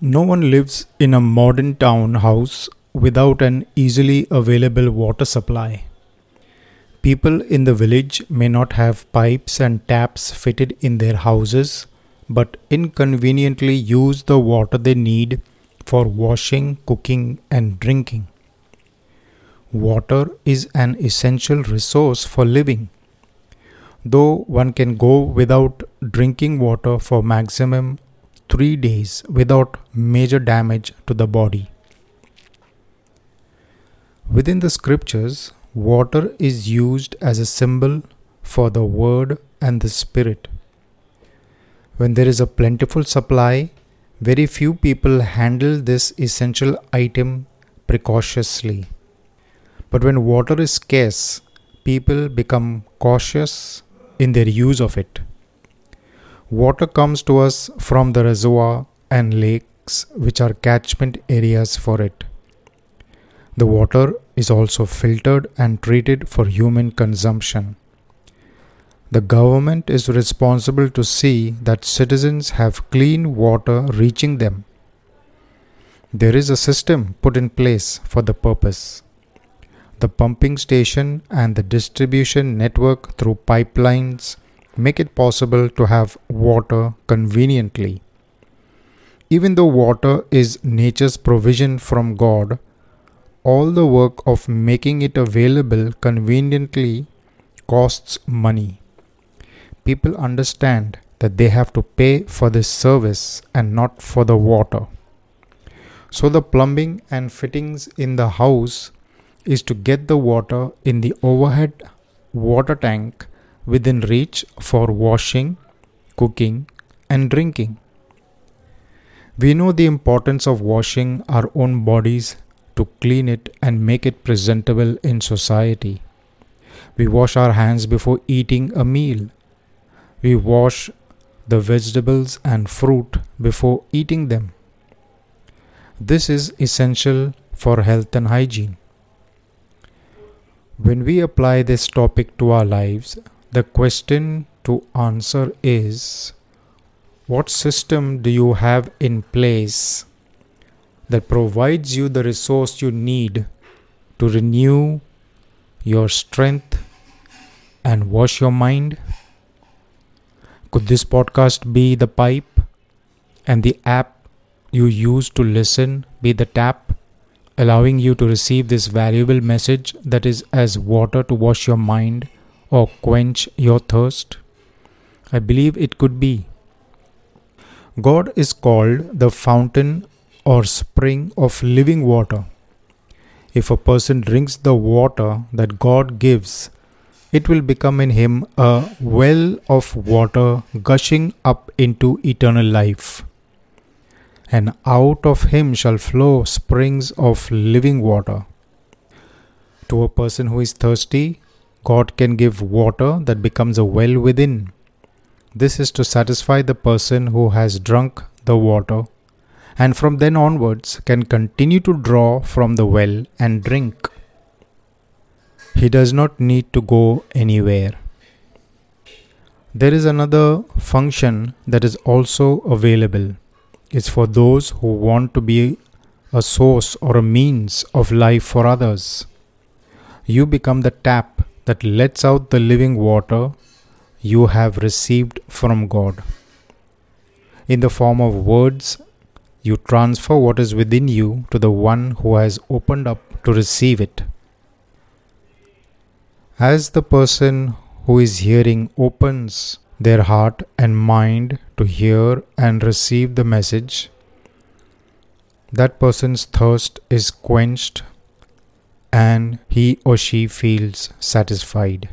No one lives in a modern townhouse without an easily available water supply. People in the village may not have pipes and taps fitted in their houses, but inconveniently use the water they need for washing, cooking, and drinking. Water is an essential resource for living. Though one can go without drinking water for maximum 3 days without major damage to the body. Within the scriptures, water is used as a symbol for the Word and the Spirit. When there is a plentiful supply, very few people handle this essential item precautiously. But when water is scarce, people become cautious in their use of it. Water comes to us from the reservoir and lakes, which are catchment areas for it. The water is also filtered and treated for human consumption. The government is responsible to see that citizens have clean water reaching them. There is a system put in place for the purpose. The pumping station and the distribution network through pipelines make it possible to have water conveniently. Even though water is nature's provision from God, all the work of making it available conveniently costs money. People understand that they have to pay for this service and not for the water. So, the plumbing and fittings in the house is to get the water in the overhead water tank within reach for washing, cooking, and drinking. We know the importance of washing our own bodies to clean it and make it presentable in society. We wash our hands before eating a meal. We wash the vegetables and fruit before eating them. This is essential for health and hygiene. When we apply this topic to our lives, the question to answer is what system do you have in place that provides you the resource you need to renew your strength and wash your mind? Could this podcast be the pipe and the app you use to listen be the tap, allowing you to receive this valuable message that is as water to wash your mind or quench your thirst? I believe it could be. God is called the fountain or spring of living water. If a person drinks the water that God gives, it will become in him a well of water gushing up into eternal life. And out of him shall flow springs of living water. To a person who is thirsty, God can give water that becomes a well within. This is to satisfy the person who has drunk the water and from then onwards can continue to draw from the well and drink. He does not need to go anywhere. There is another function that is also available. It's for those who want to be a source or a means of life for others. You become the tap that lets out the living water you have received from God. In the form of words you transfer what is within you to the one who has opened up to receive it. As the person who is hearing opens their heart and mind to hear and receive the message, that person's thirst is quenched and he or she feels satisfied.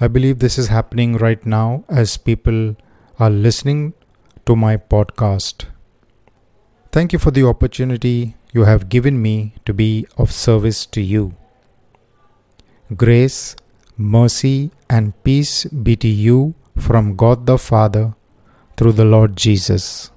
I believe this is happening right now as people are listening to my podcast. Thank you for the opportunity you have given me to be of service to you. Grace, mercy, and peace be to you from God the Father through the Lord Jesus.